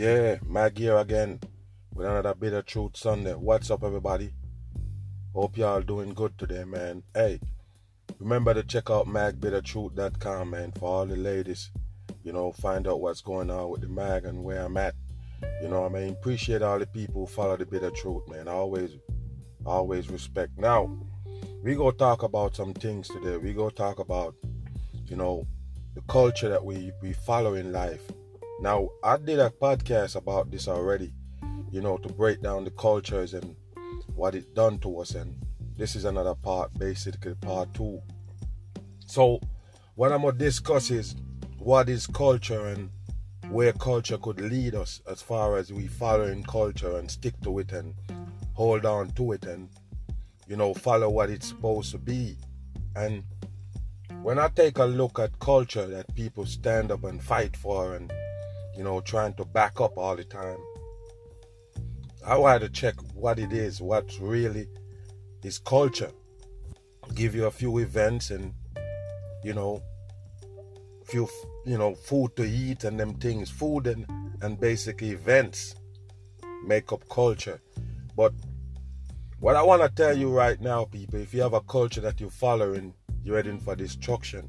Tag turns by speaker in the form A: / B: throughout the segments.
A: Yeah, Mag here again with another bit of truth Sunday. What's up, everybody? Hope y'all doing good today, man. Hey, remember to check out magbittertruth.com, man, for all the ladies. You know, find out what's going on with the mag and where I'm at. You know, I mean, appreciate all the people who follow the bit of truth, man. I always, always respect. Now, we go talk about some things today. We go talk about, you know, the culture that we we follow in life now, I did a podcast about this already, you know, to break down the cultures and what it done to us. And this is another part, basically part two. So, what I'm gonna discuss is what is culture and where culture could lead us as far as we follow in culture and stick to it and hold on to it and you know follow what it's supposed to be. And when I take a look at culture that people stand up and fight for and you know, trying to back up all the time. I want to check what it is, what really is culture. Give you a few events and, you know, few, you know, food to eat and them things. Food and, and basic events make up culture. But what I want to tell you right now, people, if you have a culture that you're following, you're heading for destruction.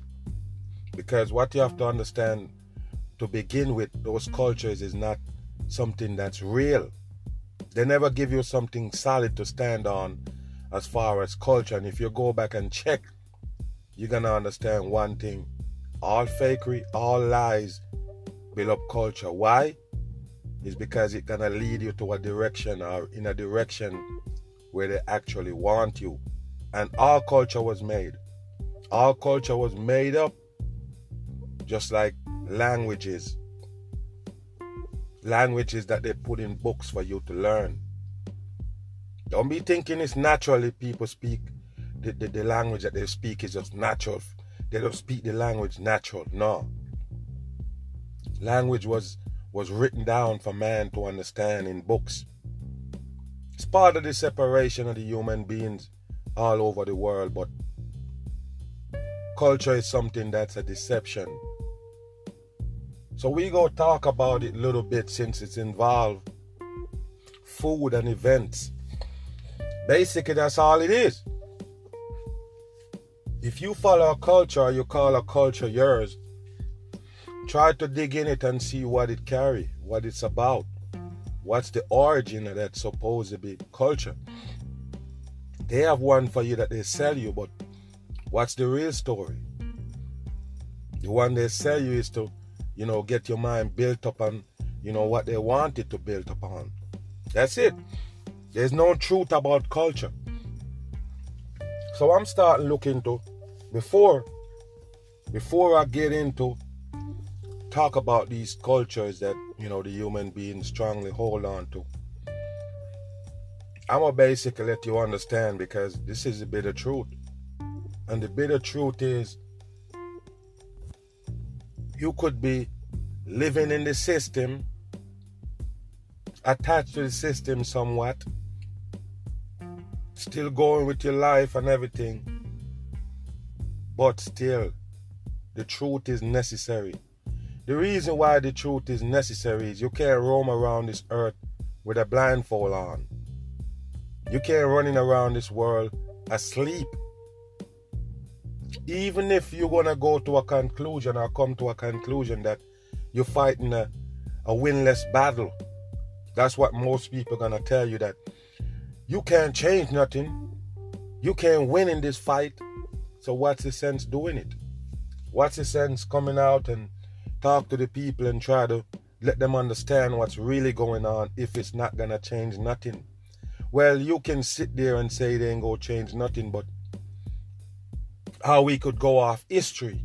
A: Because what you have to understand to begin with, those cultures is not something that's real. They never give you something solid to stand on as far as culture. And if you go back and check, you're gonna understand one thing. All fakery, all lies build up culture. Why? Is because it's gonna lead you to a direction or in a direction where they actually want you. And our culture was made. Our culture was made up just like languages. Languages that they put in books for you to learn. Don't be thinking it's naturally people speak the, the, the language that they speak is just natural. They don't speak the language natural. No. Language was was written down for man to understand in books. It's part of the separation of the human beings all over the world, but culture is something that's a deception. So we go talk about it a little bit since it's involved food and events. Basically, that's all it is. If you follow a culture, you call a culture yours. Try to dig in it and see what it carry, what it's about, what's the origin of that supposed to be culture. They have one for you that they sell you, but what's the real story? The one they sell you is to you know, get your mind built up on, you know, what they want it to build upon. That's it. There's no truth about culture. So I'm starting looking to before before I get into talk about these cultures that, you know, the human beings strongly hold on to. I'm gonna basically let you understand because this is a bit of truth. And the bit of truth is you could be living in the system, attached to the system somewhat, still going with your life and everything, but still, the truth is necessary. The reason why the truth is necessary is you can't roam around this earth with a blindfold on. You can't running around this world asleep even if you're gonna go to a conclusion or come to a conclusion that you're fighting a, a winless battle, that's what most people are gonna tell you that you can't change nothing. You can't win in this fight. So what's the sense doing it? What's the sense coming out and talk to the people and try to let them understand what's really going on if it's not gonna change nothing? Well, you can sit there and say they ain't gonna change nothing, but how we could go off history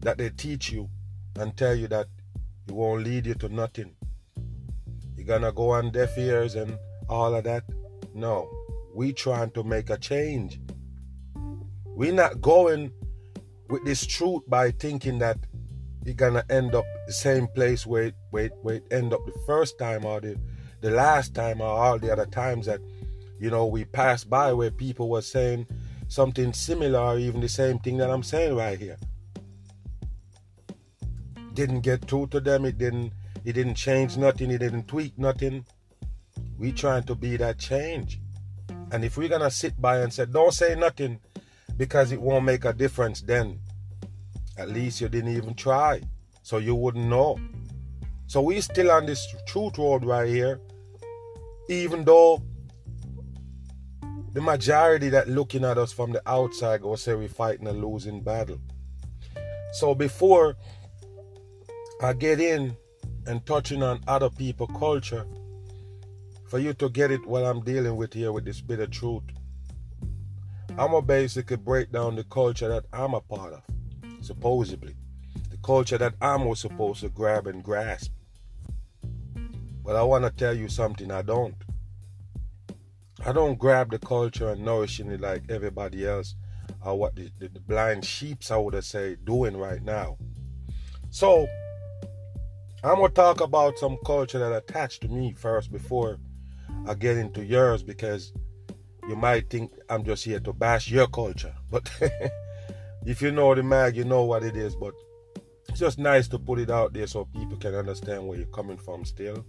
A: that they teach you and tell you that it won't lead you to nothing. You're gonna go on deaf ears and all of that. No, we trying to make a change. We're not going with this truth by thinking that you're gonna end up the same place where it, where it, where it end up the first time or the, the last time or all the other times that you know we passed by where people were saying something similar or even the same thing that I'm saying right here. Didn't get through to them, it didn't it didn't change nothing, it didn't tweak nothing. We trying to be that change. And if we're gonna sit by and say, don't say nothing because it won't make a difference, then at least you didn't even try. So you wouldn't know. So we still on this truth road right here. Even though the majority that looking at us from the outside go say we're fighting a losing battle. So before I get in and touching on other people culture, for you to get it what I'm dealing with here with this bit of truth, I'm gonna basically break down the culture that I'm a part of, supposedly. The culture that I'm was supposed to grab and grasp. But I wanna tell you something I don't. I don't grab the culture and nourishing it like everybody else or what the, the, the blind sheeps I would say doing right now. So I'm gonna talk about some culture that attached to me first before I get into yours because you might think I'm just here to bash your culture. But if you know the mag, you know what it is. But it's just nice to put it out there so people can understand where you're coming from still.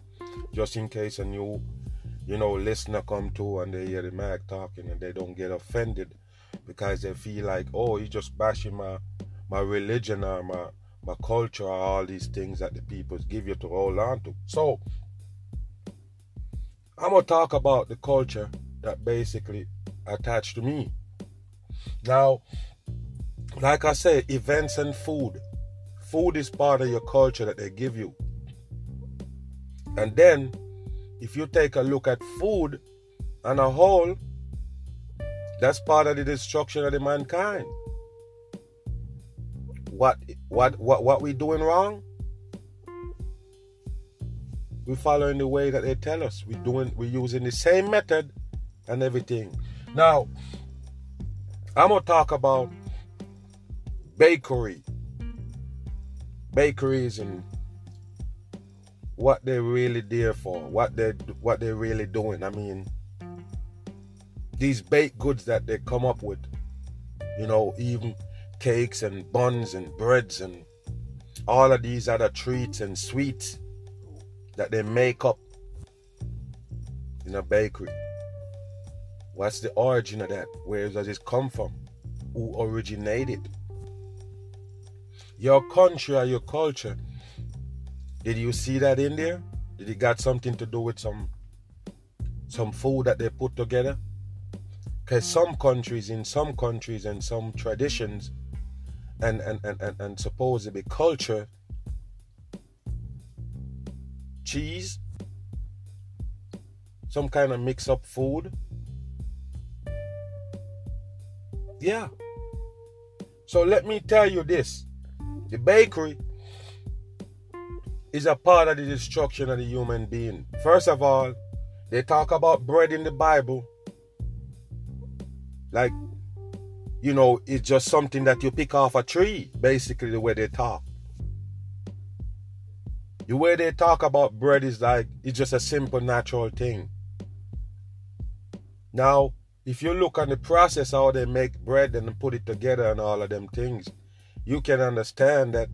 A: Just in case a new you know, listener come to and they hear the mag talking and they don't get offended because they feel like, oh, he's just bashing my my religion or my my culture or all these things that the people give you to hold on to. So I'm gonna talk about the culture that basically attached to me. Now, like I say, events and food. Food is part of your culture that they give you. And then if you take a look at food on a whole, that's part of the destruction of the mankind. What what what what we doing wrong? We're following the way that they tell us. We doing we using the same method and everything. Now, I'm gonna talk about bakery. Bakeries and what they're really there for, what they what they're really doing. I mean, these baked goods that they come up with, you know, even cakes and buns and breads and all of these other treats and sweets that they make up in a bakery. What's the origin of that? Where does it come from? Who originated? Your country or your culture did you see that in there? Did it got something to do with some some food that they put together? Because some countries, in some countries and some traditions and, and, and, and, and supposedly culture, cheese, some kind of mix up food. Yeah. So let me tell you this the bakery is a part of the destruction of the human being. First of all, they talk about bread in the Bible like, you know, it's just something that you pick off a tree, basically, the way they talk. The way they talk about bread is like, it's just a simple, natural thing. Now, if you look at the process how they make bread and put it together and all of them things, you can understand that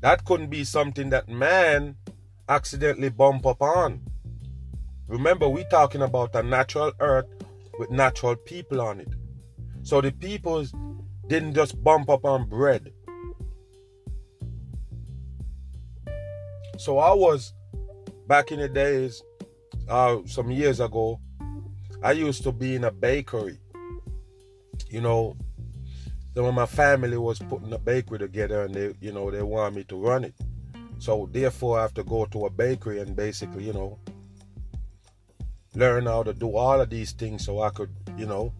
A: that couldn't be something that man accidentally bump up on. Remember, we talking about a natural earth with natural people on it. So the peoples didn't just bump up on bread. So I was back in the days, uh, some years ago, I used to be in a bakery. You know, some of my family was putting a bakery together and they, you know, they want me to run it. So therefore I have to go to a bakery and basically, you know, learn how to do all of these things so I could, you know,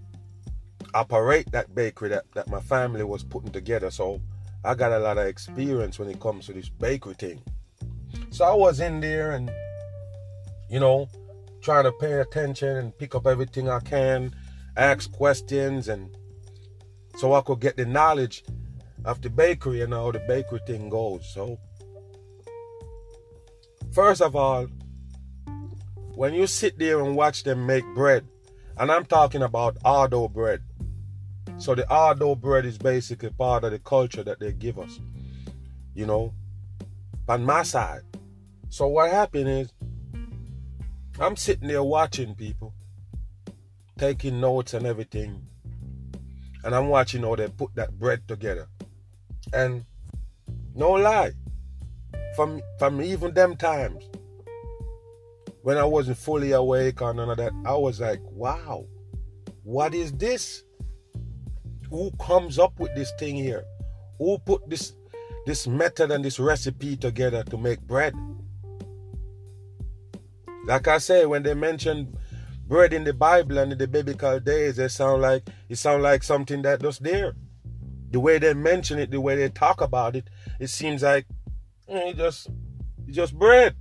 A: operate that bakery that, that my family was putting together. So I got a lot of experience when it comes to this bakery thing. So I was in there and, you know, trying to pay attention and pick up everything I can, ask questions, and so I could get the knowledge of the bakery and how the bakery thing goes. So, first of all, when you sit there and watch them make bread, and I'm talking about Ardo bread. So the Ardo bread is basically part of the culture that they give us. You know, on my side. So what happened is I'm sitting there watching people, taking notes and everything. And I'm watching how they put that bread together. And no lie, from from even them times, when I wasn't fully awake or none of that, I was like, wow, what is this? Who comes up with this thing here? Who put this this method and this recipe together to make bread? Like I say, when they mention bread in the Bible and in the biblical days, they sound like it sound like something that was there. The way they mention it, the way they talk about it, it seems like eh, just just bread.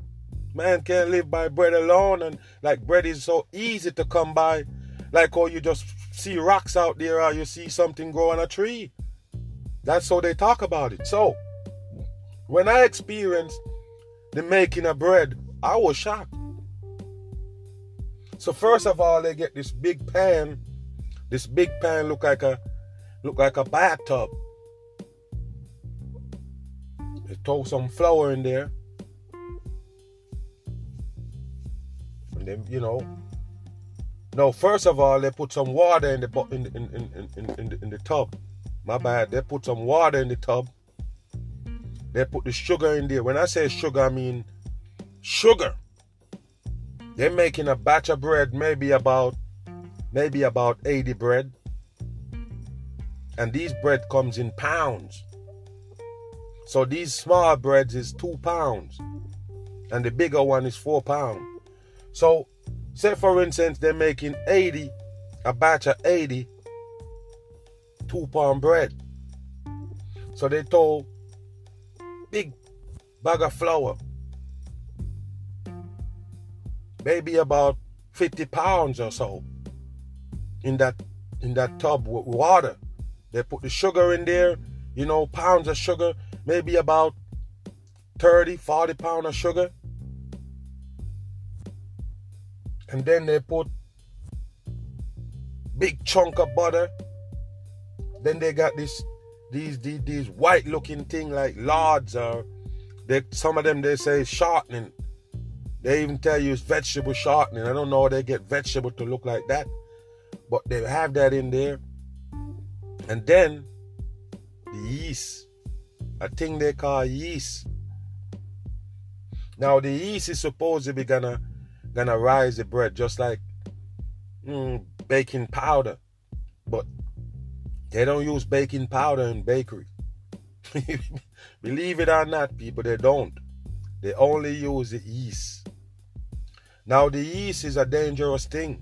A: Man can't live by bread alone, and like bread is so easy to come by. Like, oh, you just see rocks out there, or you see something grow on a tree. That's how they talk about it. So, when I experienced the making of bread, I was shocked. So first of all, they get this big pan. This big pan look like a look like a bathtub. They throw some flour in there. And then, you know. No, first of all, they put some water in the in in in in, in, the, in the tub. My bad. They put some water in the tub. They put the sugar in there. When I say sugar, I mean sugar. They're making a batch of bread, maybe about maybe about 80 bread. And these bread comes in pounds. So these small breads is two pounds. And the bigger one is four pounds. So, say for instance, they're making 80, a batch of 80 two pound bread. So they told big bag of flour, maybe about 50 pounds or so in that in that tub with water. They put the sugar in there, you know, pounds of sugar, maybe about 30, 40 pounds of sugar. and then they put big chunk of butter. Then they got this these these, these white looking thing like lards or they some of them they say shortening. They even tell you it's vegetable shortening. I don't know how they get vegetable to look like that. But they have that in there. And then the yeast. A thing they call yeast. Now the yeast is supposed to be gonna gonna rise the bread just like mm, baking powder. But they don't use baking powder in bakery. Believe it or not, people, they don't. They only use the yeast. Now, the yeast is a dangerous thing.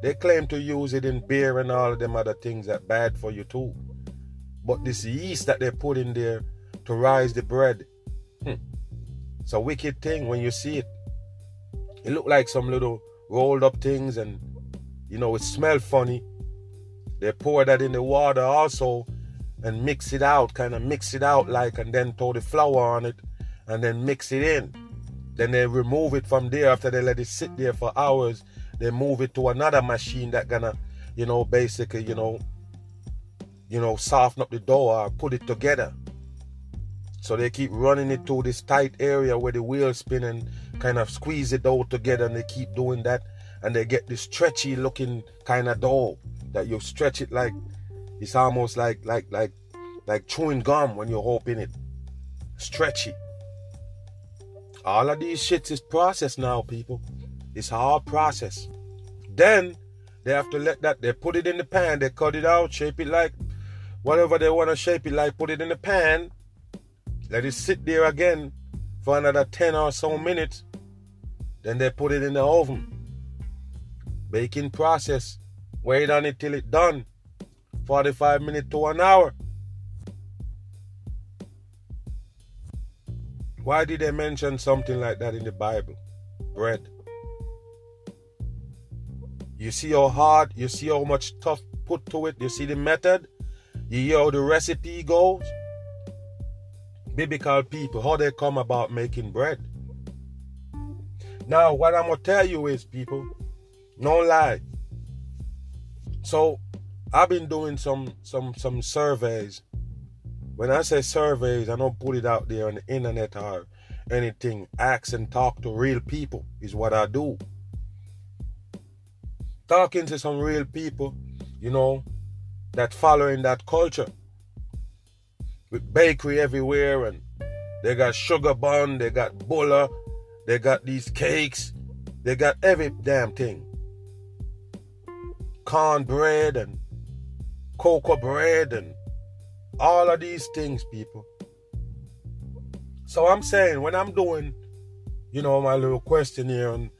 A: They claim to use it in beer and all of them other things that bad for you too. But this yeast that they put in there to rise the bread, hmm, it's a wicked thing when you see it. It look like some little rolled up things and you know it smell funny. They pour that in the water also and mix it out, kind of mix it out like and then throw the flour on it and then mix it in. Then they remove it from there after they let it sit there for hours. They move it to another machine that gonna, you know, basically, you know, you know, soften up the dough or put it together. So they keep running it through this tight area where the wheels spin and kind of squeeze it all together and they keep doing that and they get this stretchy looking kind of dough that you stretch it like it's almost like like like like chewing gum when you're hoping it stretchy all of these shits is processed now people it's hard process then they have to let that they put it in the pan they cut it out shape it like whatever they want to shape it like put it in the pan let it sit there again for another 10 or so minutes then they put it in the oven. Baking process. Wait on it till it done. 45 minutes to an hour. Why did they mention something like that in the Bible? Bread. You see how hard, you see how much stuff put to it, you see the method, you hear how the recipe goes. Biblical people, how they come about making bread. Now, what I'm gonna tell you is, people, no lie. So, I've been doing some some some surveys. When I say surveys, I don't put it out there on the internet or anything. Ask and talk to real people is what I do talking to some real people, you know, that following that culture. With bakery everywhere and they got sugar bun, they got bulla, they got these cakes, they got every damn thing. Corn bread and cocoa bread and all of these things, people. So I'm saying when I'm doing, you know, my little questionnaire and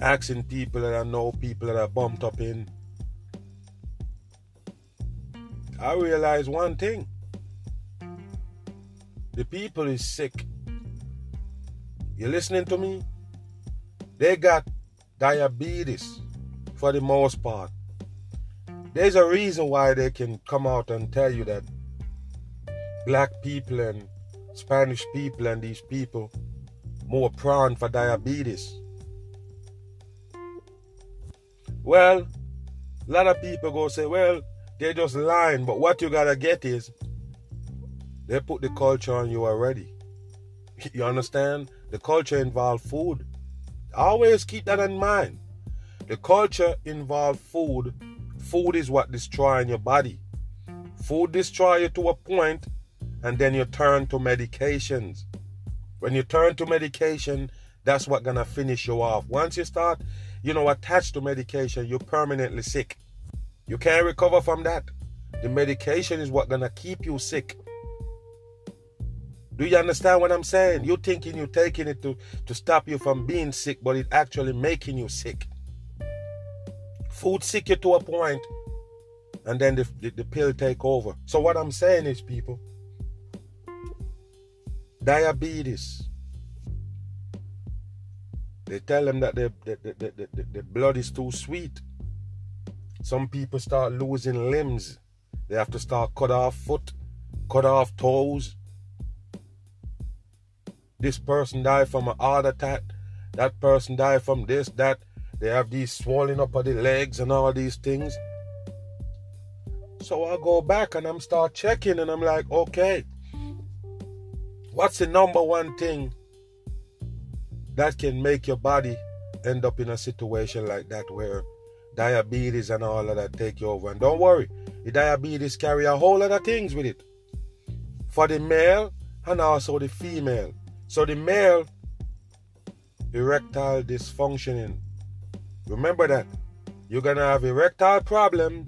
A: asking people that I know, people that I bumped up in, I realize one thing. The people is sick. You listening to me? They got diabetes for the most part. There's a reason why they can come out and tell you that black people and Spanish people and these people more prone for diabetes. Well, a lot of people go say, well, they're just lying. But what you gotta get is they put the culture on you already. You understand? The culture involves food. Always keep that in mind. The culture involves food. Food is what destroying your body. Food destroy you to a point, and then you turn to medications. When you turn to medication, that's what gonna finish you off. Once you start you know, attached to medication, you're permanently sick. You can't recover from that. The medication is what gonna keep you sick. Do you understand what I'm saying? You're thinking you're taking it to, to stop you from being sick, but it's actually making you sick. Food sick you to a point, and then the, the, the pill take over. So what I'm saying is, people, diabetes, they tell them that the, the, the, the, the blood is too sweet. Some people start losing limbs. They have to start cut off foot, cut off toes. This person died from a heart attack. That person died from this, that. They have these swelling up of the legs and all these things. So I go back and I'm start checking and I'm like, okay, what's the number one thing that can make your body end up in a situation like that where diabetes and all of that take you over. And don't worry, the diabetes carry a whole lot of things with it. For the male and also the female. So the male, erectile dysfunctioning. Remember that. You're gonna have erectile problem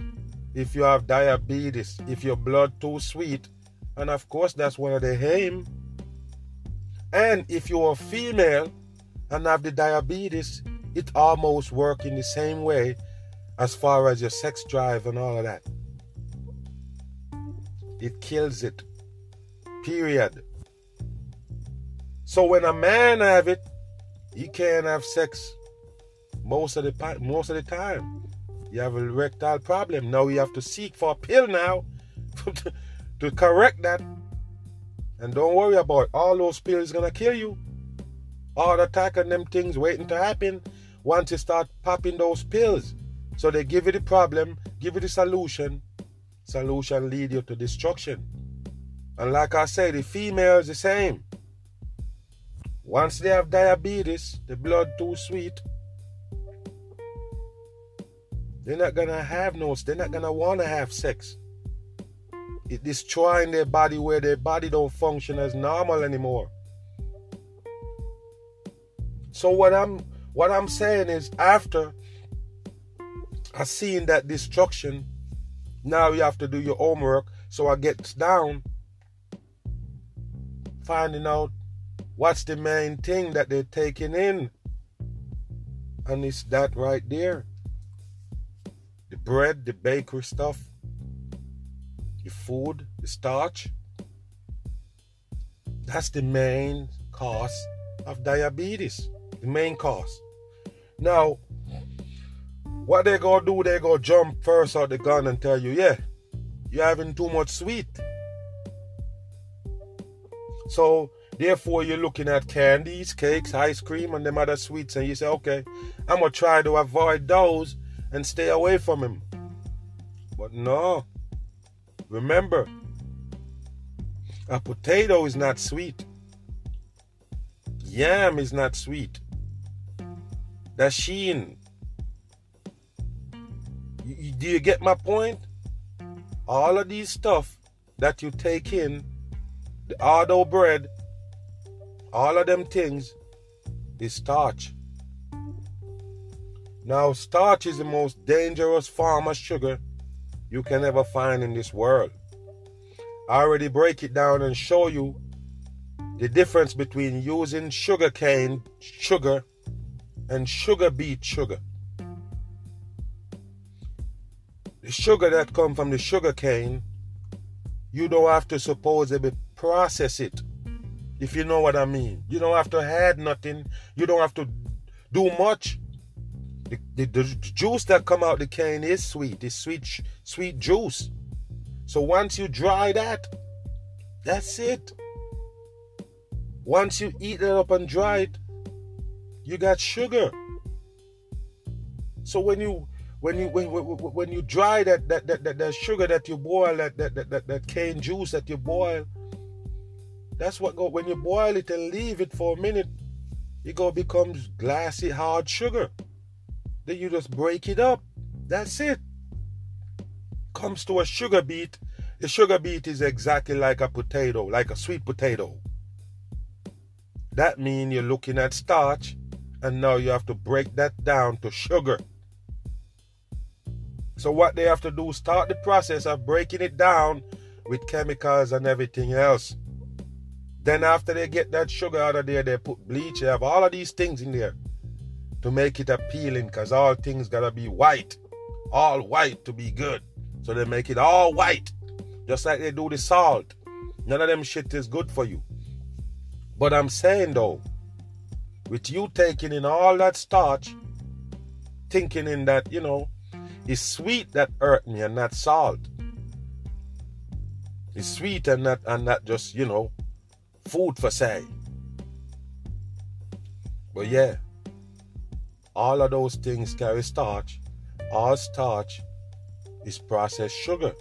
A: if you have diabetes, if your blood too sweet. And of course that's one of the aim. And if you're a female, and have the diabetes, it almost work in the same way as far as your sex drive and all of that. It kills it. Period. So when a man have it, he can't have sex most of the most of the time. You have a erectile problem. Now you have to seek for a pill now to correct that. And don't worry about it. all those pills gonna kill you heart attack and them things waiting to happen once you start popping those pills. So they give you the problem, give you the solution. Solution lead you to destruction. And like I say, the female is the same. Once they have diabetes, the blood too sweet, they're not gonna have no, they're not gonna wanna have sex. It destroying their body where their body don't function as normal anymore. So what I'm what I'm saying is after I seen that destruction, now you have to do your homework. So I get down finding out what's the main thing that they're taking in. And it's that right there. The bread, the bakery stuff, your food, the starch. That's the main cause of diabetes. The main cause. Now, what they gonna do, they gonna jump first out the gun and tell you, yeah, you're having too much sweet. So therefore you're looking at candies, cakes, ice cream, and them other sweets, and you say, okay, I'm gonna try to avoid those and stay away from them. But no. Remember, a potato is not sweet. Yam is not sweet. Sheen. You, you, do you get my point? All of these stuff that you take in, the ardo bread, all of them things is starch. Now, starch is the most dangerous form of sugar you can ever find in this world. I already break it down and show you the difference between using sugar cane sugar and sugar beet sugar. The sugar that come from the sugar cane, you don't have to supposedly process it. If you know what I mean. You don't have to add nothing. You don't have to do much. The, the, the, juice that come out the cane is sweet. It's sweet, sweet juice. So once you dry that, that's it. Once you eat it up and dry it, you got sugar. So when you when you when, when you dry that that, that, that, that sugar that you boil, that, that, that, that cane juice that you boil, that's what go when you boil it and leave it for a minute, it go becomes glassy hard sugar. You just break it up. That's it. Comes to a sugar beet. The sugar beet is exactly like a potato, like a sweet potato. That means you're looking at starch, and now you have to break that down to sugar. So what they have to do, is start the process of breaking it down with chemicals and everything else. Then after they get that sugar out of there, they put bleach, they have all of these things in there to make it appealing because all things gotta be white. All white to be good. So they make it all white. Just like they do the salt. None of them shit is good for you. But I'm saying though, with you taking in all that starch, thinking in that, you know, it's sweet that hurt me and not salt. It's sweet and not and not just, you know, food for say. But yeah, all of those things carry starch. All starch is processed sugar.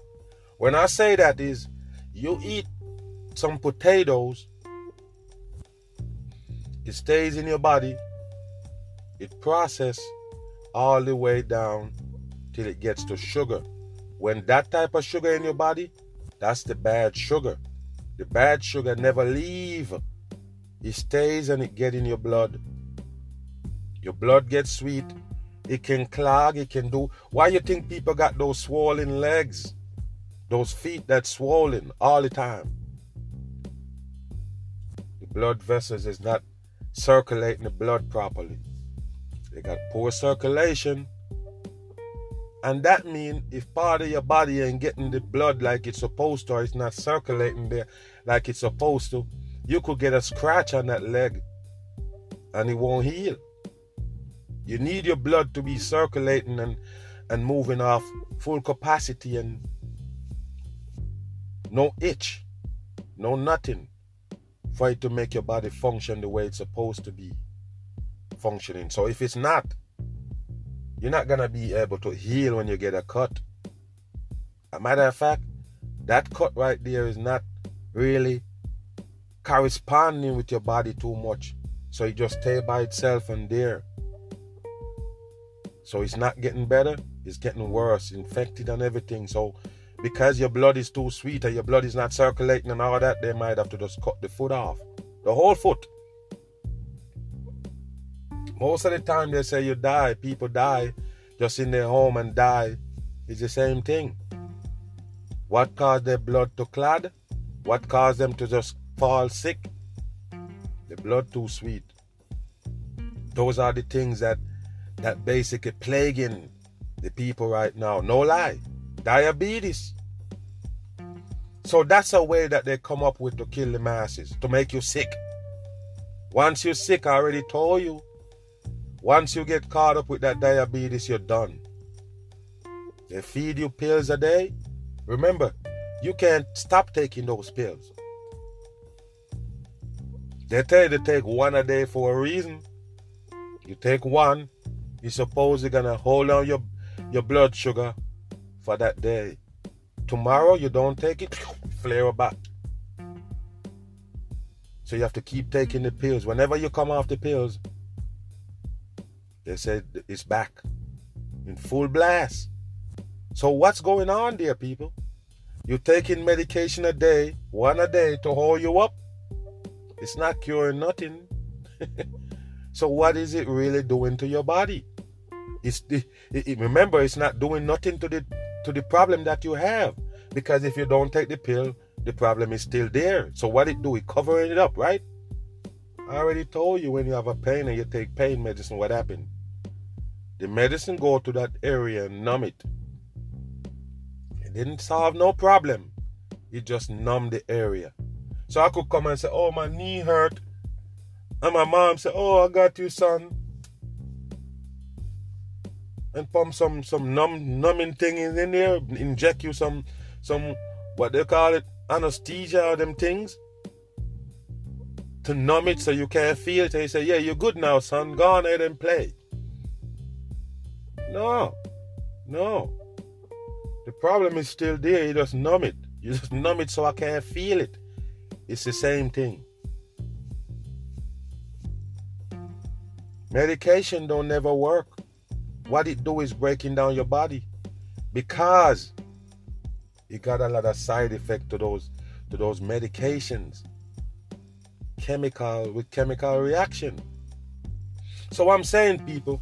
A: When I say that is you eat some potatoes, it stays in your body, it processes all the way down till it gets to sugar. When that type of sugar in your body, that's the bad sugar. The bad sugar never leave. It stays and it get in your blood your blood gets sweet. It can clog. It can do. Why you think people got those swollen legs? Those feet that swollen all the time. The blood vessels is not circulating the blood properly. They got poor circulation. And that means if part of your body ain't getting the blood like it's supposed to, or it's not circulating there like it's supposed to, you could get a scratch on that leg and it won't heal. You need your blood to be circulating and, and moving off full capacity and no itch, no nothing for it to make your body function the way it's supposed to be functioning. So if it's not, you're not gonna be able to heal when you get a cut. A matter of fact, that cut right there is not really corresponding with your body too much. So it just stay by itself and there. So it's not getting better, it's getting worse, infected and everything. So because your blood is too sweet or your blood is not circulating and all that, they might have to just cut the foot off. The whole foot. Most of the time they say you die, people die just in their home and die. It's the same thing. What caused their blood to clot? What caused them to just fall sick? The blood too sweet. Those are the things that that basically plaguing the people right now. No lie. Diabetes. So that's a way that they come up with to kill the masses, to make you sick. Once you're sick, I already told you. Once you get caught up with that diabetes, you're done. They feed you pills a day. Remember, you can't stop taking those pills. They tell you to take one a day for a reason. You take one, you suppose you're gonna hold on your your blood sugar for that day. Tomorrow you don't take it, flare back. So you have to keep taking the pills. Whenever you come off the pills, they said it's back in full blast. So what's going on there, people? You're taking medication a day, one a day to hold you up. It's not curing nothing. so what is it really doing to your body? It's the, it, remember it's not doing nothing to the to the problem that you have because if you don't take the pill, the problem is still there. So what it do? It covering it up, right? I already told you when you have a pain and you take pain medicine, what happened? The medicine go to that area and numb it. It didn't solve no problem. It just numbed the area. So I could come and say, oh, my knee hurt. And my mom said, oh, I got you, son. And pump some some numb numbing thing in there, inject you some some what they call it, anesthesia or them things. To numb it so you can't feel it. And you say, Yeah, you're good now, son. Go on ahead and play. No. No. The problem is still there. You just numb it. You just numb it so I can't feel it. It's the same thing. Medication don't never work. What it do is breaking down your body because it got a lot of side effect to those to those medications. Chemical with chemical reaction. So I'm saying people,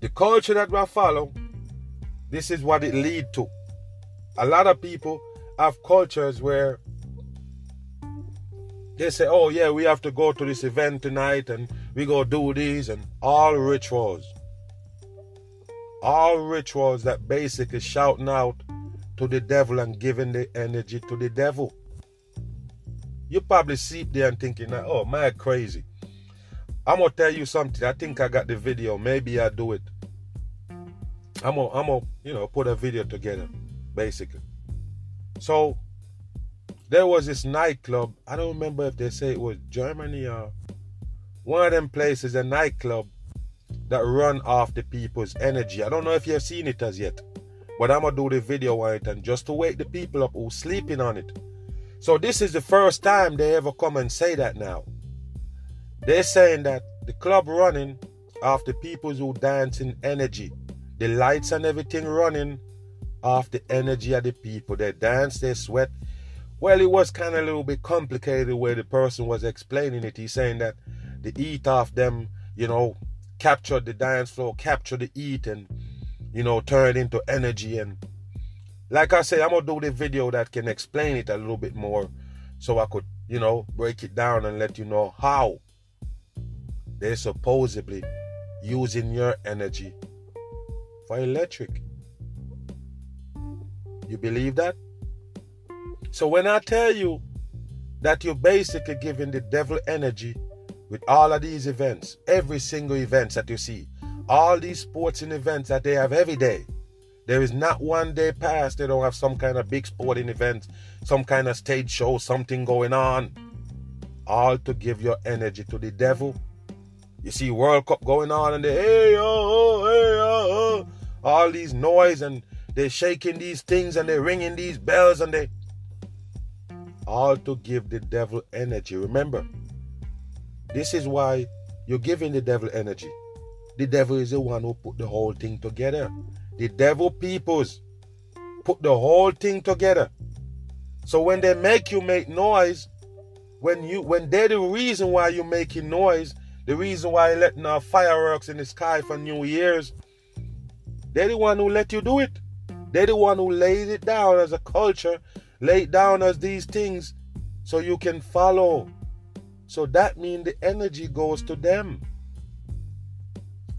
A: the culture that we follow, this is what it lead to. A lot of people have cultures where they say, oh yeah, we have to go to this event tonight and we go do these and all rituals. All rituals that basically shouting out to the devil and giving the energy to the devil. You probably sit there and thinking, oh, man, crazy. I'm gonna tell you something. I think I got the video. Maybe I do it. I'm gonna, I'm gonna, you know, put a video together, basically. So there was this nightclub. I don't remember if they say it was Germany or one of them places, a nightclub that run off the people's energy. I don't know if you've seen it as yet. But I'm gonna do the video on it and just to wake the people up who's sleeping on it. So this is the first time they ever come and say that now. They're saying that the club running off the people who dance in energy. The lights and everything running off the energy of the people. They dance, they sweat. Well, it was kind of a little bit complicated where the person was explaining it. He's saying that the heat off them, you know, capture the dance floor, capture the heat and you know, turn it into energy. And like I say, I'm gonna do the video that can explain it a little bit more so I could, you know, break it down and let you know how they're supposedly using your energy for electric. You believe that? So when I tell you that you're basically giving the devil energy with all of these events, every single events that you see, all these sporting events that they have every day. There is not one day past they don't have some kind of big sporting event, some kind of stage show, something going on. All to give your energy to the devil. You see World Cup going on and they hey oh, hey oh, oh. all these noise and they're shaking these things and they're ringing these bells and they all to give the devil energy. Remember, this is why you're giving the devil energy. The devil is the one who put the whole thing together. The devil peoples put the whole thing together. So when they make you make noise, when you when they're the reason why you're making noise, the reason why you're letting off fireworks in the sky for New Year's, they're the one who let you do it. They're the one who laid it down as a culture, laid down as these things so you can follow. So that means the energy goes to them.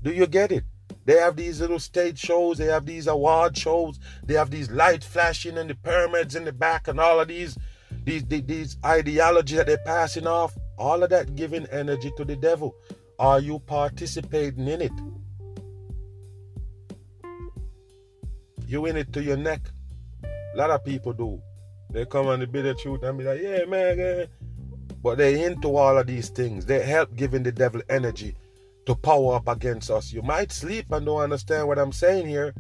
A: Do you get it? They have these little stage shows, they have these award shows, they have these light flashing and the pyramids in the back and all of these these these, these ideology that they're passing off. All of that giving energy to the devil. Are you participating in it? You in it to your neck. A lot of people do. They come on the bitter truth and be like, yeah, man. But they into all of these things. They help giving the devil energy to power up against us. You might sleep and don't understand what I'm saying here,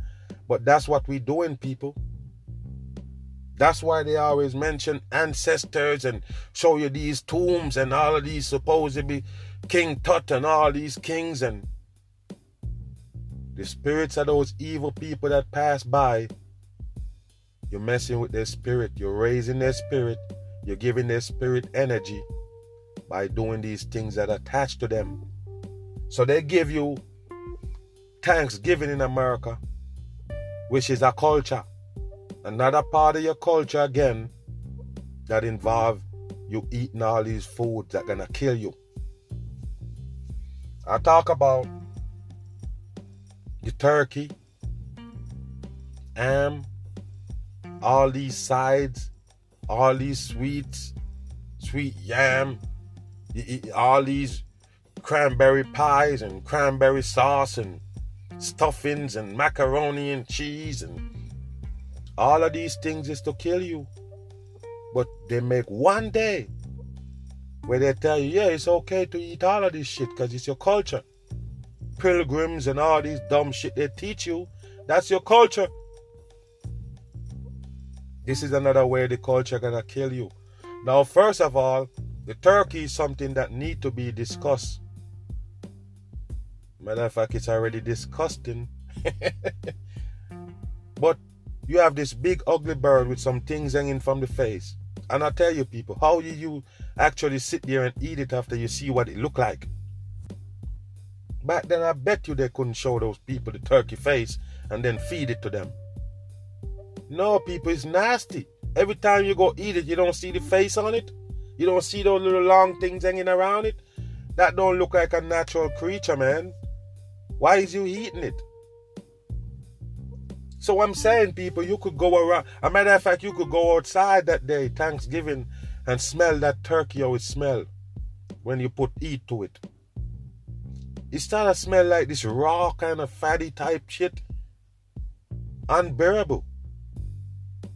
A: but that's what we doing, people. That's why they always mention ancestors and show you these tombs and all of these supposedly King Tut and all these kings and the spirits of those evil people that pass by, you're messing with their spirit. You're raising their spirit. You're giving their spirit energy by doing these things that attach to them. So they give you Thanksgiving in America, which is a culture. Another part of your culture again that involve you eating all these foods that gonna kill you. I talk about the turkey, ham, all these sides, all these sweets, sweet yam, all these cranberry pies and cranberry sauce and stuffings and macaroni and cheese and all of these things is to kill you. But they make one day where they tell you, yeah, it's okay to eat all of this shit because it's your culture pilgrims and all these dumb shit they teach you. That's your culture. This is another way the culture gonna kill you. Now, first of all, the turkey is something that need to be discussed. Matter of fact, it's already disgusting. but you have this big ugly bird with some things hanging from the face. And I tell you people, how do you actually sit there and eat it after you see what it look like? Back then, I bet you they couldn't show those people the turkey face and then feed it to them. No, people, it's nasty. Every time you go eat it, you don't see the face on it. You don't see those little long things hanging around it. That don't look like a natural creature, man. Why is you eating it? So I'm saying, people, you could go around. A matter of fact, you could go outside that day, Thanksgiving, and smell that turkey how it smell when you put eat to it. It started to smell like this raw kind of fatty type shit. Unbearable.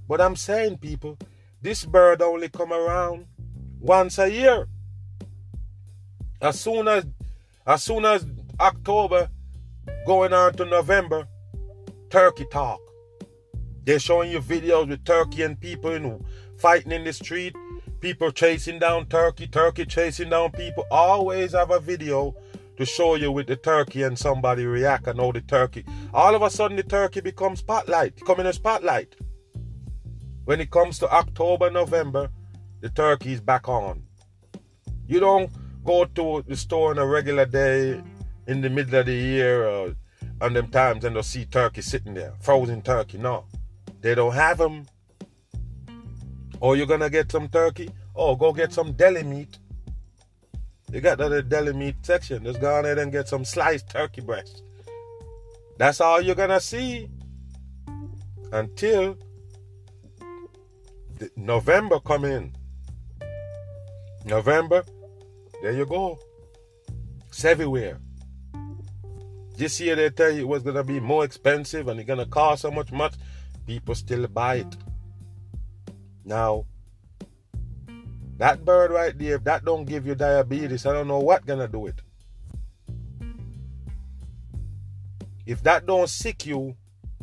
A: But I'm saying, people, this bird only come around once a year. As soon as as soon as October going on to November, turkey talk. They're showing you videos with turkey and people in, fighting in the street, people chasing down turkey, turkey chasing down people. Always have a video to show you with the turkey and somebody react and how the turkey. All of a sudden, the turkey becomes spotlight, come in a spotlight. When it comes to October, November, the turkey is back on. You don't go to the store on a regular day in the middle of the year uh, or on them times and they'll see turkey sitting there, frozen turkey. No, they don't have them. Or oh, you're gonna get some turkey. Oh, go get some deli meat you got the deli meat section. Just go there and get some sliced turkey breast. That's all you're gonna see until November come in. November, there you go. It's everywhere. This year they tell you it was gonna be more expensive and it's gonna cost so much much. People still buy it. Now, that bird right there, if that don't give you diabetes, I don't know what gonna do it. If that don't sick you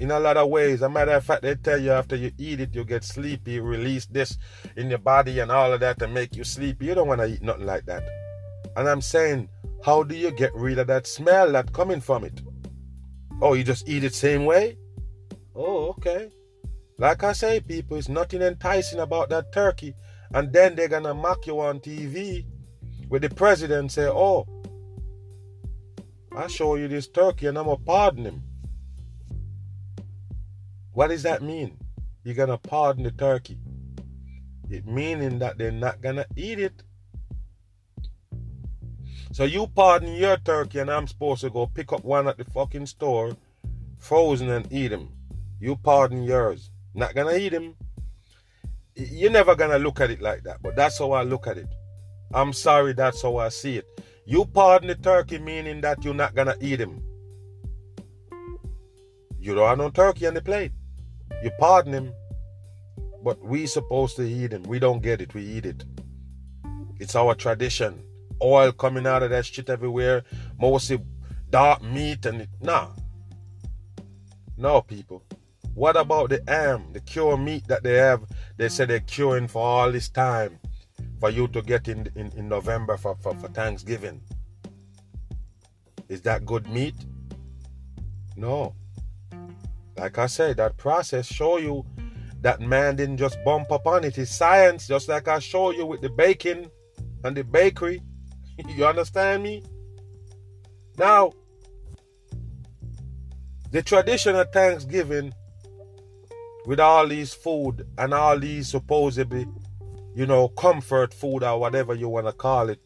A: in a lot of ways, a matter of fact, they tell you after you eat it, you get sleepy, release this in your body and all of that to make you sleepy. You don't want to eat nothing like that. And I'm saying, how do you get rid of that smell that coming from it? Oh, you just eat it same way? Oh, okay. Like I say, people, it's nothing enticing about that turkey and then they're gonna mock you on TV with the president say, Oh, I show you this turkey and I'm gonna pardon him. What does that mean? You're gonna pardon the turkey. It meaning that they're not gonna eat it. So you pardon your turkey and I'm supposed to go pick up one at the fucking store frozen and eat him. You pardon yours. Not gonna eat him. You're never gonna look at it like that, but that's how I look at it. I'm sorry, that's how I see it. You pardon the turkey, meaning that you're not gonna eat him. You don't have no turkey on the plate. You pardon him, but we supposed to eat him. We don't get it. We eat it. It's our tradition. Oil coming out of that shit everywhere. Mostly dark meat and it, nah. No, people. What about the ham, the cure meat that they have? They say they're curing for all this time for you to get in in, in November for, for, for Thanksgiving. Is that good meat? No. Like I said, that process show you that man didn't just bump up on it. It's science, just like I show you with the baking and the bakery. you understand me? Now, the tradition of Thanksgiving with all these food and all these supposedly, you know, comfort food or whatever you want to call it,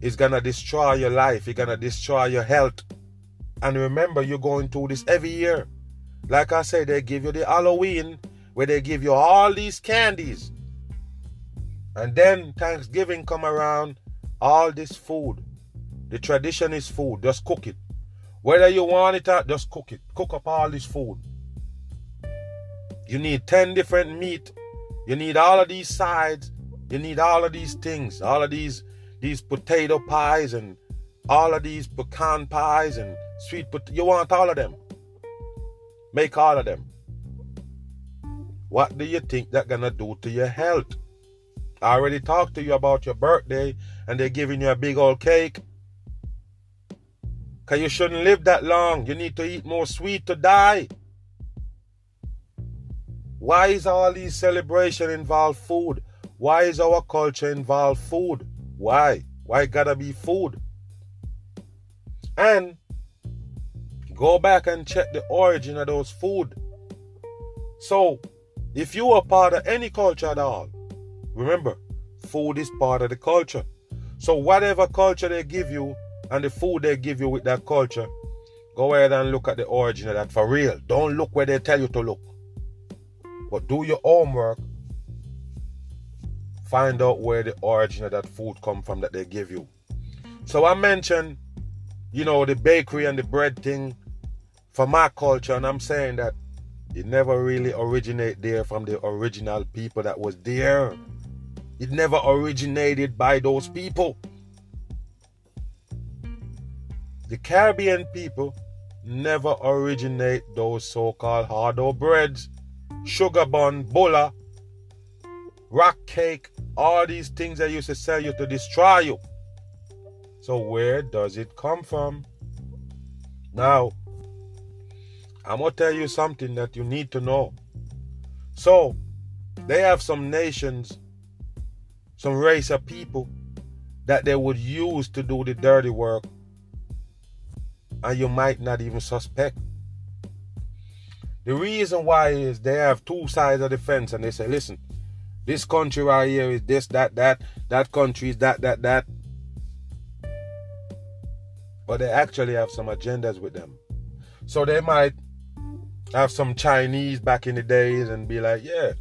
A: is gonna destroy your life. It's gonna destroy your health. And remember, you're going through this every year. Like I said, they give you the Halloween where they give you all these candies. And then Thanksgiving come around, all this food. The tradition is food. Just cook it. Whether you want it or just cook it. Cook up all this food. You need 10 different meat. You need all of these sides. You need all of these things. All of these these potato pies and all of these pecan pies and sweet potato. You want all of them. Make all of them. What do you think they're gonna do to your health? I already talked to you about your birthday and they're giving you a big old cake. Cause you shouldn't live that long. You need to eat more sweet to die. Why is all these celebration involve food? Why is our culture involve food? Why? Why gotta be food? And go back and check the origin of those food. So, if you are part of any culture at all, remember, food is part of the culture. So, whatever culture they give you and the food they give you with that culture, go ahead and look at the origin of that for real. Don't look where they tell you to look. But do your homework. Find out where the origin of that food come from that they give you. So I mentioned, you know, the bakery and the bread thing for my culture, and I'm saying that it never really originate there from the original people that was there. It never originated by those people. The Caribbean people never originate those so-called hard breads sugar bun, bulla, rock cake, all these things they used to sell you to destroy you. So, where does it come from? Now, I'm going to tell you something that you need to know. So, they have some nations, some race of people that they would use to do the dirty work, and you might not even suspect. The reason why is they have two sides of the fence and they say, listen, this country right here is this, that, that, that country is that, that, that. But they actually have some agendas with them. So they might have some Chinese back in the days and be like, yeah,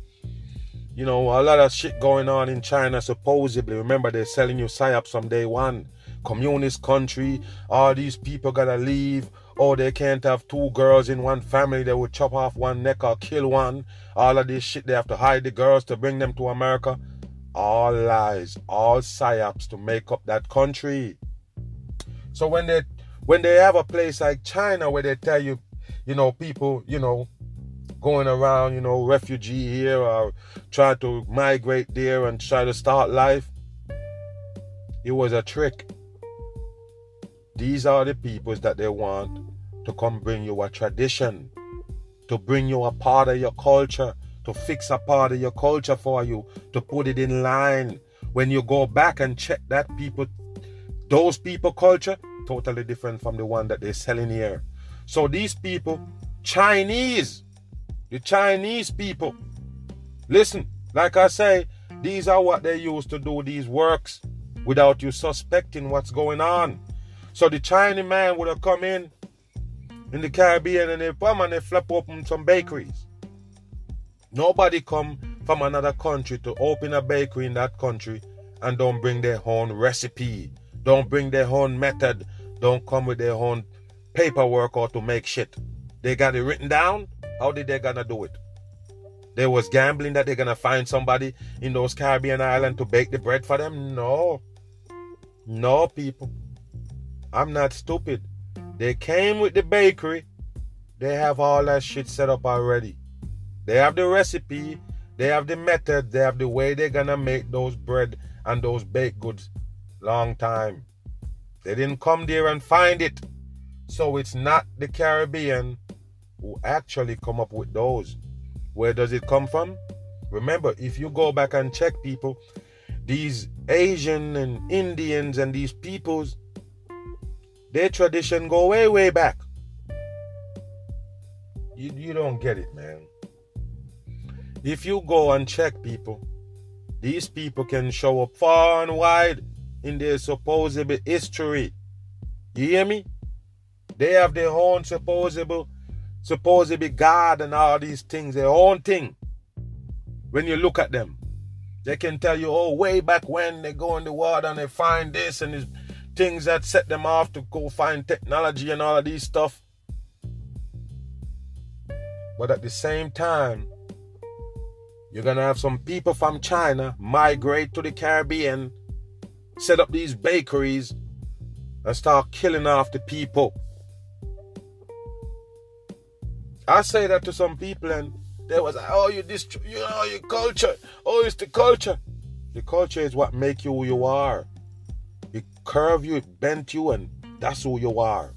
A: you know, a lot of shit going on in China supposedly. Remember, they're selling you psyops from day one. Communist country, all these people gotta leave oh, they can't have two girls in one family, they would chop off one neck or kill one. All of this shit, they have to hide the girls to bring them to America. All lies, all psyops to make up that country. So when they when they have a place like China where they tell you, you know, people, you know, going around, you know, refugee here uh, or trying to migrate there and try to start life, it was a trick. These are the peoples that they want to come bring you a tradition, to bring you a part of your culture, to fix a part of your culture for you, to put it in line. When you go back and check that people, those people culture, totally different from the one that they're selling here. So these people, Chinese, the Chinese people, listen, like I say, these are what they use to do these works without you suspecting what's going on. So the Chinese man would have come in in the Caribbean and they come and they flap open some bakeries. Nobody come from another country to open a bakery in that country and don't bring their own recipe, don't bring their own method, don't come with their own paperwork or to make shit. They got it written down. How did they gonna do it? They was gambling that they're gonna find somebody in those Caribbean islands to bake the bread for them. No, no, people. I'm not stupid. They came with the bakery. They have all that shit set up already. They have the recipe. They have the method. They have the way they're gonna make those bread and those baked goods. Long time. They didn't come there and find it. So it's not the Caribbean who actually come up with those. Where does it come from? Remember, if you go back and check people, these Asian and Indians and these peoples, their tradition go way, way back. You, you don't get it, man. If you go and check people, these people can show up far and wide in their supposed history. You hear me? They have their own supposable, supposable God and all these things, their own thing. When you look at them, they can tell you, oh, way back when they go in the water and they find this and these things that set them off to go find technology and all of these stuff. But at the same time, you're gonna have some people from China migrate to the Caribbean, set up these bakeries, and start killing off the people. I say that to some people, and they was like, "Oh, you this, you know, your culture. Oh, it's the culture. The culture is what make you who you are. It curve you, it bent you, and that's who you are.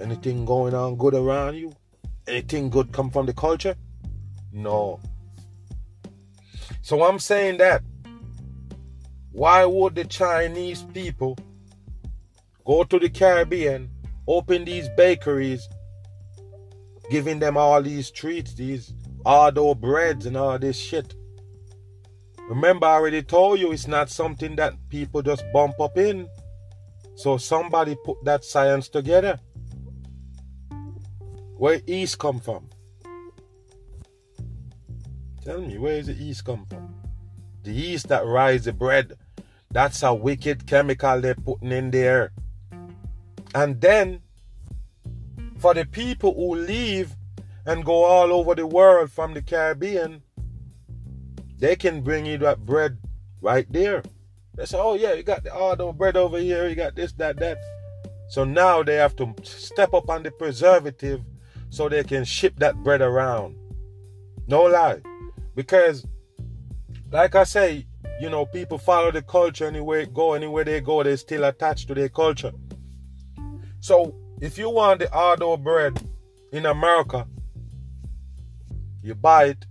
A: Anything going on good around you? Anything good come from the culture? No. So I'm saying that. Why would the Chinese people go to the Caribbean, open these bakeries, giving them all these treats, these Ardo breads and all this shit. Remember, I already told you it's not something that people just bump up in. So somebody put that science together. Where East come from? Tell me, where is the East come from? The East that rise the bread. That's a wicked chemical they're putting in there. And then for the people who leave and go all over the world from the Caribbean, they can bring you that bread right there. They say, oh yeah, you got the Ardo bread over here, you got this, that, that. So now they have to step up on the preservative so they can ship that bread around. No lie. Because, like I say, you know, people follow the culture anywhere go, anywhere they go, they're still attached to their culture. So if you want the Ardo bread in America, you buy it.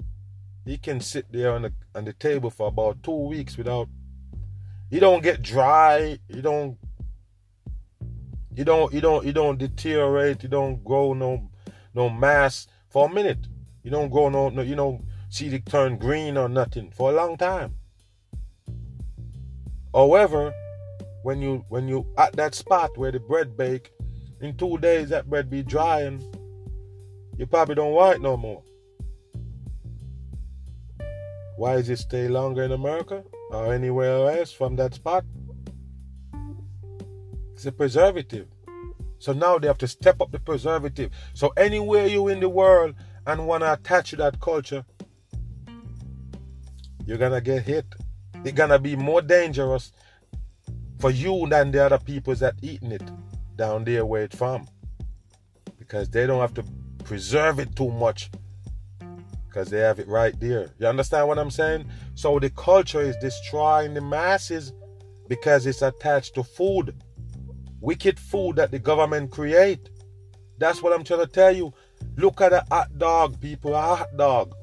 A: It can sit there on the on the table for about two weeks without. You don't get dry. You don't. You don't. You don't. You don't deteriorate. You don't grow no no mass for a minute. You don't grow no. no you don't see it turn green or nothing for a long time. However, when you when you at that spot where the bread bake in two days, that bread be dry and you probably don't want it no more. Why does it stay longer in America or anywhere else from that spot? It's a preservative. So now they have to step up the preservative. So anywhere you in the world and want to attach to that culture, you're gonna get hit. It's gonna be more dangerous for you than the other people that eating it down there where it's from. Because they don't have to preserve it too much. Because they have it right there. You understand what I'm saying? So the culture is destroying the masses because it's attached to food. Wicked food that the government create. That's what I'm trying to tell you. Look at a hot dog, people. A hot dog.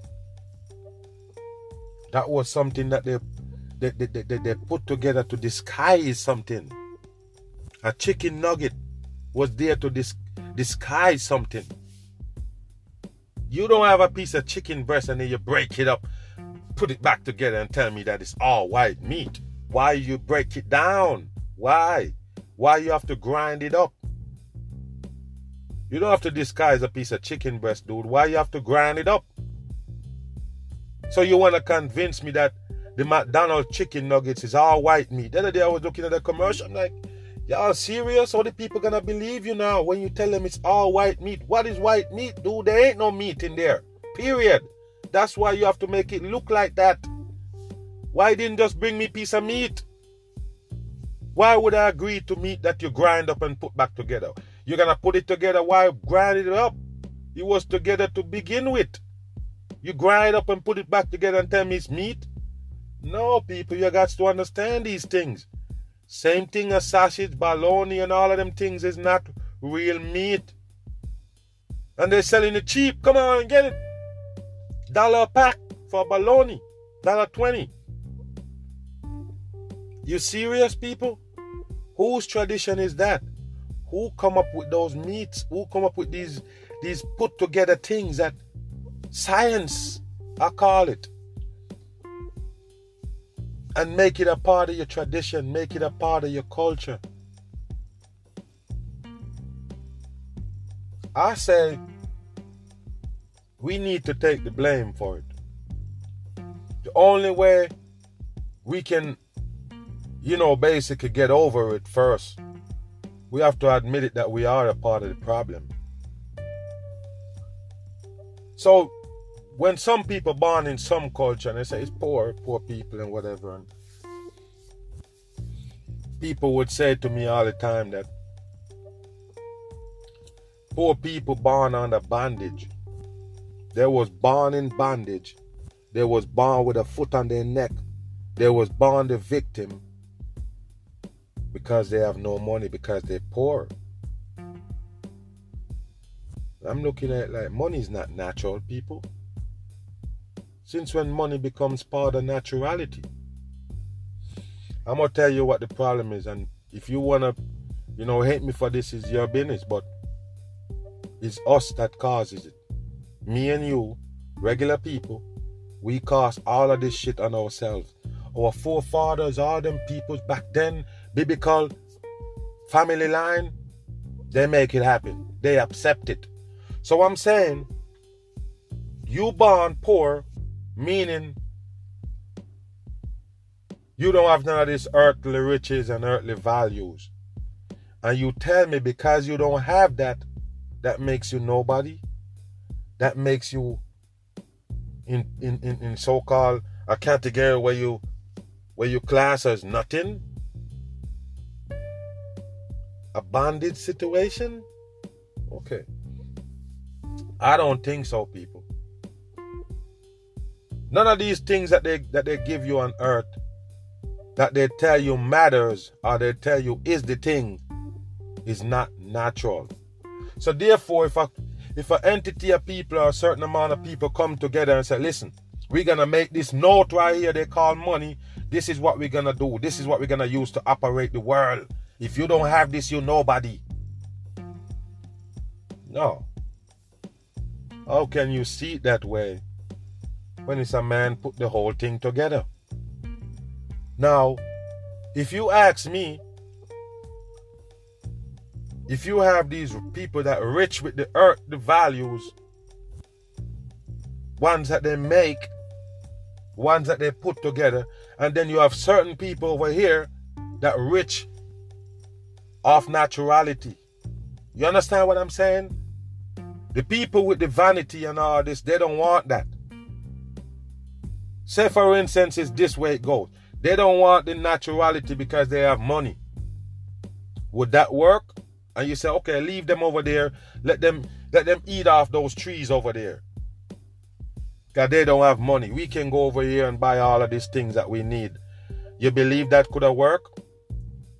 A: That was something that they they, they, they, they put together to disguise something. A chicken nugget was there to dis- disguise something. You don't have a piece of chicken breast and then you break it up, put it back together and tell me that it's all white meat. Why you break it down? Why? Why you have to grind it up? You don't have to disguise a piece of chicken breast, dude. Why you have to grind it up? So you want to convince me that the McDonald's chicken nuggets is all white meat? The other day I was looking at the commercial. I'm like, y'all serious? How the people gonna believe you now when you tell them it's all white meat? What is white meat, dude? There ain't no meat in there. Period. That's why you have to make it look like that. Why didn't just bring me piece of meat? Why would I agree to meat that you grind up and put back together? You're gonna put it together. Why grind it up? It was together to begin with. You grind up and put it back together and tell me it's meat? No, people, you got to understand these things. Same thing as sausage, bologna, and all of them things is not real meat. And they're selling it cheap. Come on and get it. Dollar a pack for bologna. Dollar twenty. You serious, people? Whose tradition is that? Who come up with those meats? Who come up with these these put together things that science, I call it, and make it a part of your tradition, make it a part of your culture. I say we need to take the blame for it. The only way we can you know, basically get over it first. We have to admit it that we are a part of the problem. So, when some people born in some culture and they say it's poor, poor people and whatever, and people would say to me all the time that poor people born under bondage. They was born in bondage. They was born with a foot on their neck. They was born the victim because they have no money, because they're poor. I'm looking at like money is not natural, people. Since when money becomes part of naturality? I'm gonna tell you what the problem is, and if you wanna, you know, hate me for this is your business, but it's us that causes it. Me and you, regular people, we cause all of this shit on ourselves. Our forefathers, all them peoples back then, biblical family line, they make it happen. They accept it. So I'm saying, you born poor, meaning you don't have none of these earthly riches and earthly values. And you tell me because you don't have that, that makes you nobody. That makes you in in, in, in so-called a category where you where you class as nothing a bondage situation? Okay. I don't think so, people. None of these things that they that they give you on earth that they tell you matters or they tell you is the thing is not natural. So therefore, if a if an entity of people or a certain amount of people come together and say, listen, we're gonna make this note right here they call money. This is what we're gonna do. This is what we're gonna use to operate the world. If you don't have this, you're nobody. No. How can you see it that way when it's a man put the whole thing together? Now, if you ask me, if you have these people that are rich with the earth, the values, ones that they make, ones that they put together, and then you have certain people over here that rich of naturality. You understand what I'm saying? The people with the vanity and all this, they don't want that. Say, for instance, it's this way it goes. They don't want the naturality because they have money. Would that work? And you say, okay, leave them over there. Let them let them eat off those trees over there. Because they don't have money. We can go over here and buy all of these things that we need. You believe that could have worked?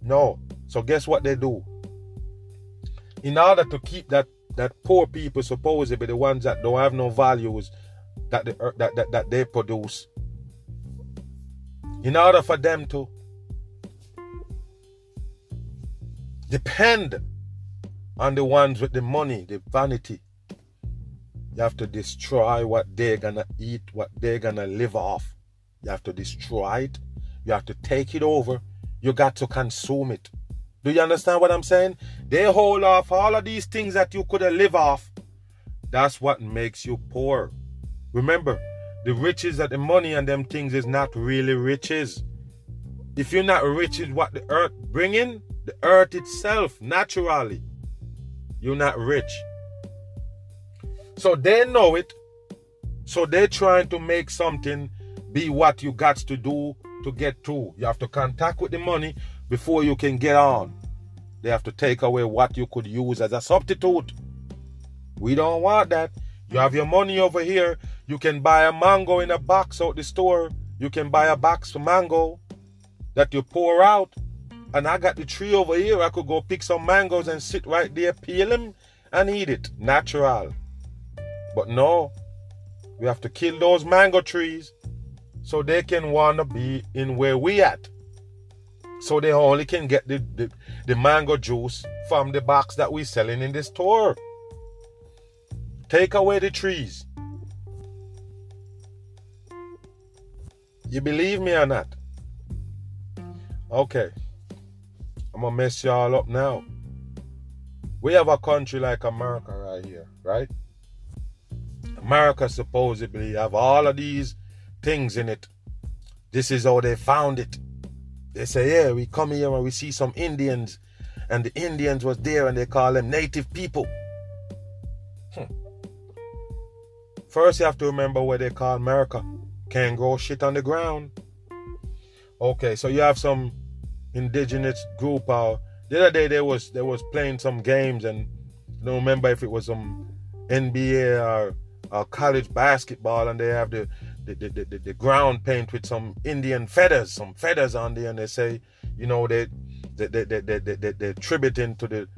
A: No. So guess what they do? In order to keep that that poor people supposedly the ones that don't have no values that they, that, that, that they produce. In order for them to depend on the ones with the money, the vanity. You have to destroy what they're gonna eat, what they're gonna live off. You have to destroy it. You have to take it over. You got to consume it. Do you understand what I'm saying? They hold off all of these things that you could live off. That's what makes you poor. Remember, the riches that the money and them things is not really riches. If you're not rich in what the earth bringing, the earth itself, naturally, you're not rich. So they know it. So they're trying to make something be what you got to do to get to. You have to contact with the money before you can get on. They have to take away what you could use as a substitute. We don't want that. You have your money over here. You can buy a mango in a box out the store. You can buy a box of mango that you pour out. And I got the tree over here. I could go pick some mangoes and sit right there, peel them, and eat it. Natural. But no, we have to kill those mango trees so they can want to be in where we at. So they only can get the, the, the mango juice from the box that we're selling in the store. Take away the trees. You believe me or not? Okay. I'm gonna mess y'all up now. We have a country like America right here, right? America supposedly have all of these things in it. This is how they found it. They say, yeah, we come here and we see some Indians, and the Indians was there and they call them native people. Hmm. First, you have to remember what they call America. Can't grow shit on the ground. Okay, so you have some indigenous group. Uh, the other day they was they was playing some games and I don't remember if it was some NBA or, or college basketball and they have the the, the, the, the ground paint with some Indian feathers, some feathers on there, and they say, you know, they they they they they, they, they, tributing to the,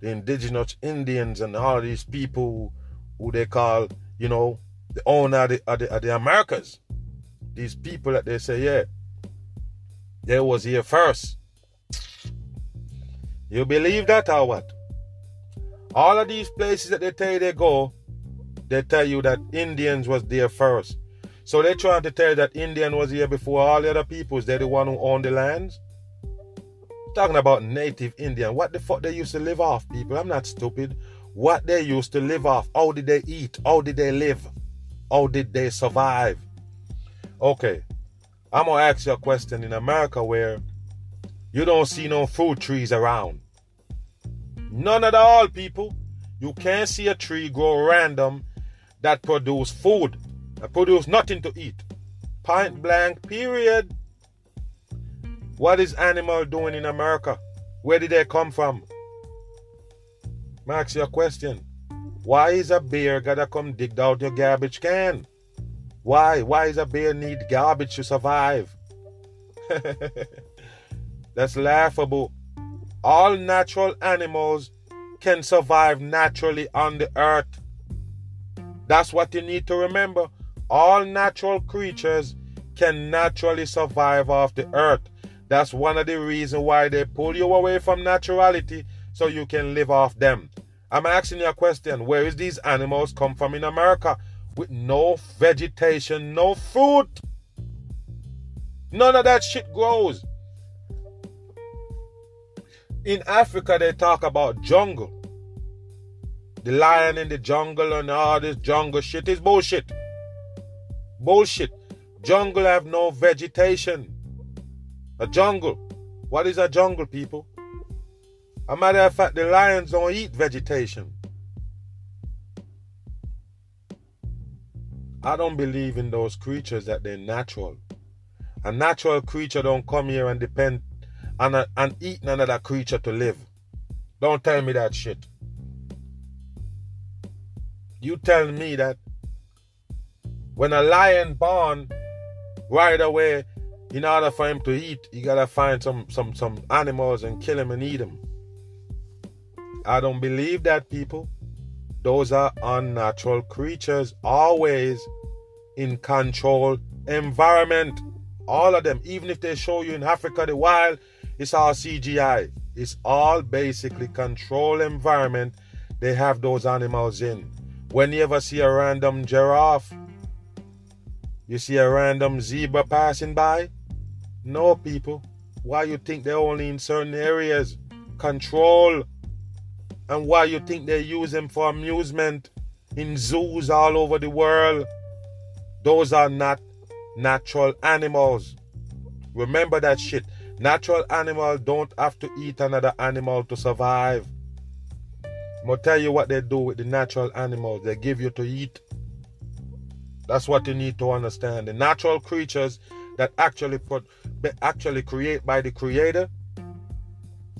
A: the indigenous Indians and all these people who they call, you know, the owner of the, of the, of the Americas. These people that they say, yeah, they was here first. You believe that or what? All of these places that they tell you they go, they tell you that Indians was there first. So they're trying to tell you that Indian was here before all the other peoples. They're the one who owned the lands. Talking about native Indian. What the fuck they used to live off, people? I'm not stupid. What they used to live off. How did they eat? How did they live? How did they survive? Okay. I'm gonna ask you a question in America where you don't see no fruit trees around. None at all, people. You can't see a tree grow random that produce food. That produce nothing to eat. Point blank, period. What is animal doing in America? Where did they come from? Max, your question. Why is a bear gotta come dig out your garbage can? Why? Why is a bear need garbage to survive? That's laughable. All natural animals can survive naturally on the earth. That's what you need to remember. All natural creatures can naturally survive off the earth. That's one of the reasons why they pull you away from naturality so you can live off them. I'm asking you a question. Where is these animals come from in America? With no vegetation, no fruit. None of that shit grows. In Africa, they talk about jungle. The lion in the jungle and all this jungle shit is bullshit. Bullshit. Jungle have no vegetation. A jungle. What is a jungle, people? A matter of fact, the lions don't eat vegetation. I don't believe in those creatures that they're natural. A natural creature don't come here and depend on a, and eat another creature to live. Don't tell me that shit. You tell me that when a lion born, right away, in order for him to eat, you gotta find some some some animals and kill him and eat him. I don't believe that, people. Those are unnatural creatures, always in control environment. All of them, even if they show you in Africa the wild, it's all CGI. It's all basically control environment they have those animals in. When you ever see a random giraffe you see a random zebra passing by? No, people. Why you think they're only in certain areas? Control. And why you think they use them for amusement in zoos all over the world? Those are not natural animals. Remember that shit. Natural animals don't have to eat another animal to survive. I'm gonna tell you what they do with the natural animals. They give you to eat. That's what you need to understand. The natural creatures that actually put actually create by the creator,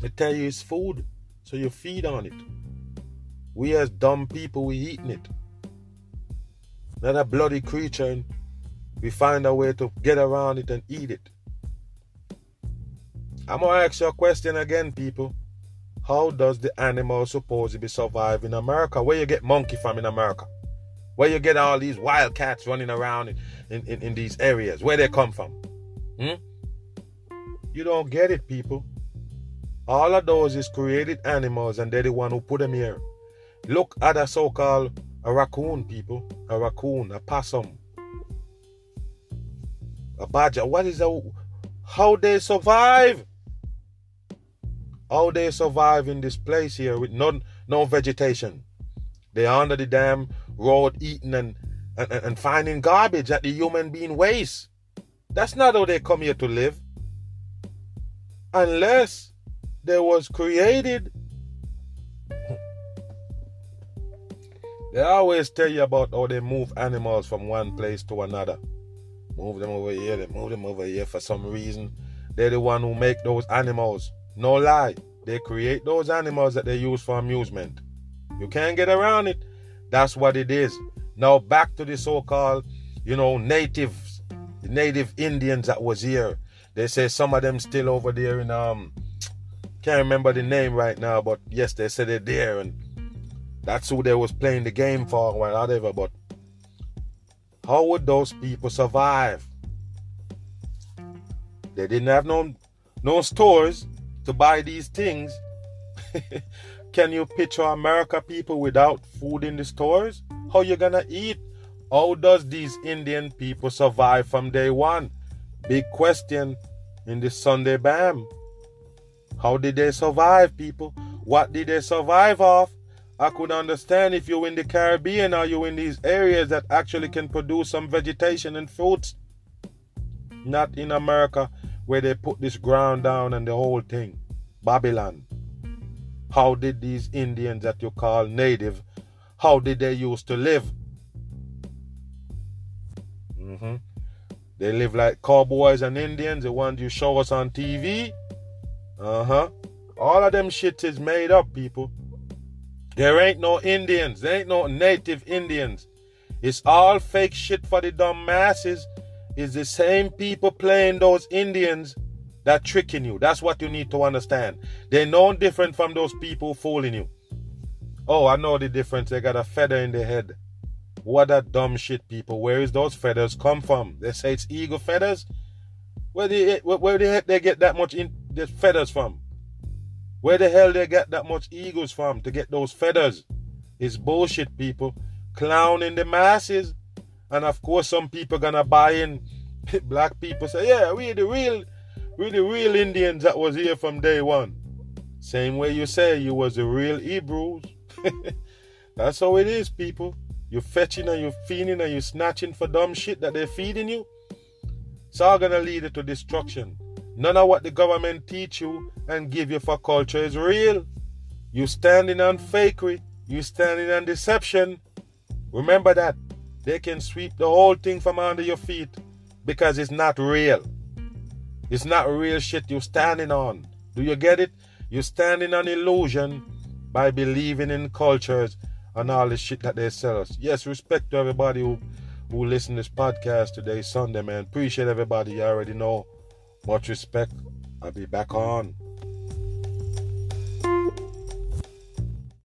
A: they tell you it's food. So you feed on it. We as dumb people we eating it. Not a bloody creature and we find a way to get around it and eat it. I'm gonna ask you a question again, people. How does the animal supposedly survive in America? Where you get monkey from in America? Where you get all these wild cats running around in, in, in these areas? Where they come from? Hmm? You don't get it, people. All of those is created animals and they're the one who put them here. Look at a so-called a raccoon, people. A raccoon, a possum, a badger. What is that? How they survive? How they survive in this place here with no, no vegetation? They are under the damn road eating and, and, and finding garbage that the human being wastes. That's not how they come here to live. Unless they was created. They always tell you about how they move animals from one place to another. Move them over here, they move them over here for some reason. They're the one who make those animals. No lie. They create those animals that they use for amusement. You can't get around it. That's what it is. Now back to the so-called, you know, natives, native Indians that was here. They say some of them still over there in um can't remember the name right now, but yes, they said they're there and that's who they was playing the game for or whatever, but how would those people survive? They didn't have no no stores to buy these things. Can you picture America people without food in the stores? How you gonna eat? How does these Indian people survive from day one? Big question in the Sunday BAM. How did they survive, people? What did they survive off? I could understand if you're in the Caribbean or you're in these areas that actually can produce some vegetation and fruits. Not in America where they put this ground down and the whole thing. Babylon. How did these Indians that you call native, how did they used to live? Mm-hmm. They live like cowboys and Indians, the ones you show us on TV. Uh-huh. All of them shit is made up, people. There ain't no Indians. There ain't no native Indians. It's all fake shit for the dumb masses. It's the same people playing those Indians that tricking you. That's what you need to understand. They're no different from those people fooling you. Oh, I know the difference. They got a feather in their head. What that dumb shit, people. Where is those feathers come from? They say it's eagle feathers. Where the where the heck they get that much in the feathers from? Where the hell they get that much eagles from to get those feathers? It's bullshit, people. Clowning the masses. And of course, some people gonna buy in. Black people say, yeah, we the real, we the real Indians that was here from day one. Same way you say you was the real Hebrews. That's how it is, people. You're fetching and you're feeding and you're snatching for dumb shit that they're feeding you. It's all gonna lead you to destruction. None of what the government teach you and give you for culture is real. You standing on fakery. You standing on deception. Remember that. They can sweep the whole thing from under your feet because it's not real. It's not real shit you're standing on. Do you get it? You're standing on illusion by believing in cultures and all the shit that they sell us. Yes, respect to everybody who who listen to this podcast today, Sunday, man. Appreciate everybody. You already know. Much respect. I'll be back on.